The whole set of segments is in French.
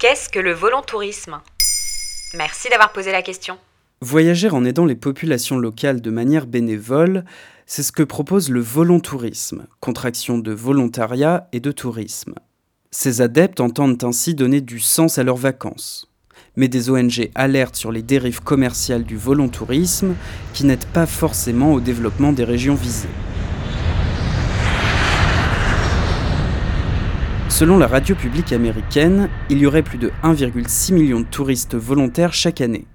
Qu'est-ce que le volontourisme Merci d'avoir posé la question. Voyager en aidant les populations locales de manière bénévole, c'est ce que propose le volontourisme, contraction de volontariat et de tourisme. Ces adeptes entendent ainsi donner du sens à leurs vacances. Mais des ONG alertent sur les dérives commerciales du volontourisme qui n'aident pas forcément au développement des régions visées. Selon la radio publique américaine, il y aurait plus de 1,6 million de touristes volontaires chaque année.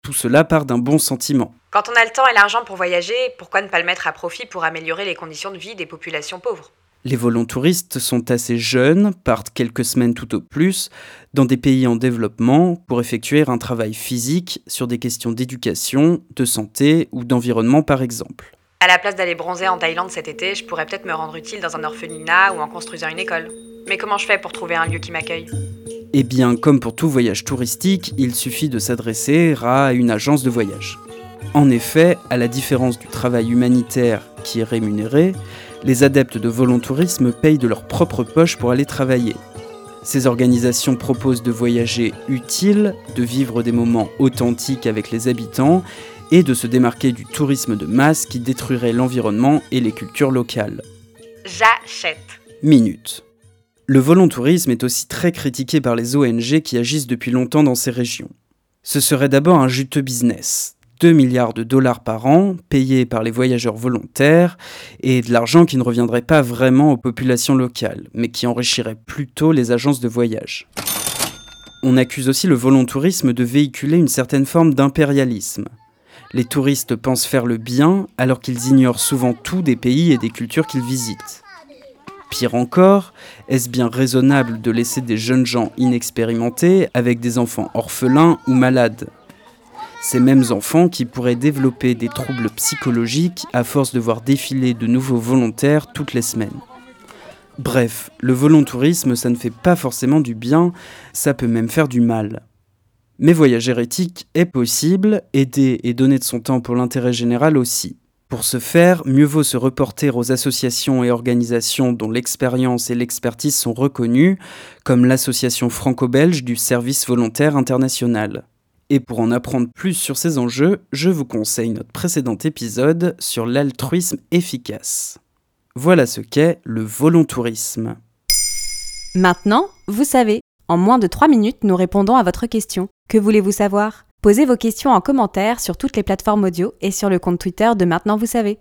Tout cela part d'un bon sentiment. Quand on a le temps et l'argent pour voyager, pourquoi ne pas le mettre à profit pour améliorer les conditions de vie des populations pauvres? Les volontouristes sont assez jeunes, partent quelques semaines tout au plus, dans des pays en développement pour effectuer un travail physique sur des questions d'éducation, de santé ou d'environnement par exemple. À la place d'aller bronzer en Thaïlande cet été, je pourrais peut-être me rendre utile dans un orphelinat ou en construisant une école. Mais comment je fais pour trouver un lieu qui m'accueille? Eh bien, comme pour tout voyage touristique, il suffit de s'adresser à une agence de voyage. En effet, à la différence du travail humanitaire qui est rémunéré, les adeptes de volontourisme payent de leur propre poche pour aller travailler. Ces organisations proposent de voyager utile, de vivre des moments authentiques avec les habitants et de se démarquer du tourisme de masse qui détruirait l'environnement et les cultures locales. J'achète. Minute. Le volontourisme est aussi très critiqué par les ONG qui agissent depuis longtemps dans ces régions. Ce serait d'abord un juteux business. 2 milliards de dollars par an, payés par les voyageurs volontaires, et de l'argent qui ne reviendrait pas vraiment aux populations locales, mais qui enrichirait plutôt les agences de voyage. On accuse aussi le volontourisme de véhiculer une certaine forme d'impérialisme. Les touristes pensent faire le bien alors qu'ils ignorent souvent tout des pays et des cultures qu'ils visitent. Pire encore, est-ce bien raisonnable de laisser des jeunes gens inexpérimentés avec des enfants orphelins ou malades? Ces mêmes enfants qui pourraient développer des troubles psychologiques à force de voir défiler de nouveaux volontaires toutes les semaines. Bref, le volontourisme, ça ne fait pas forcément du bien, ça peut même faire du mal. Mais voyager éthique est possible, aider et donner de son temps pour l'intérêt général aussi. Pour ce faire, mieux vaut se reporter aux associations et organisations dont l'expérience et l'expertise sont reconnues, comme l'association franco-belge du service volontaire international. Et pour en apprendre plus sur ces enjeux, je vous conseille notre précédent épisode sur l'altruisme efficace. Voilà ce qu'est le volontourisme. Maintenant, vous savez. En moins de 3 minutes, nous répondons à votre question. Que voulez-vous savoir? Posez vos questions en commentaire sur toutes les plateformes audio et sur le compte Twitter de Maintenant Vous savez.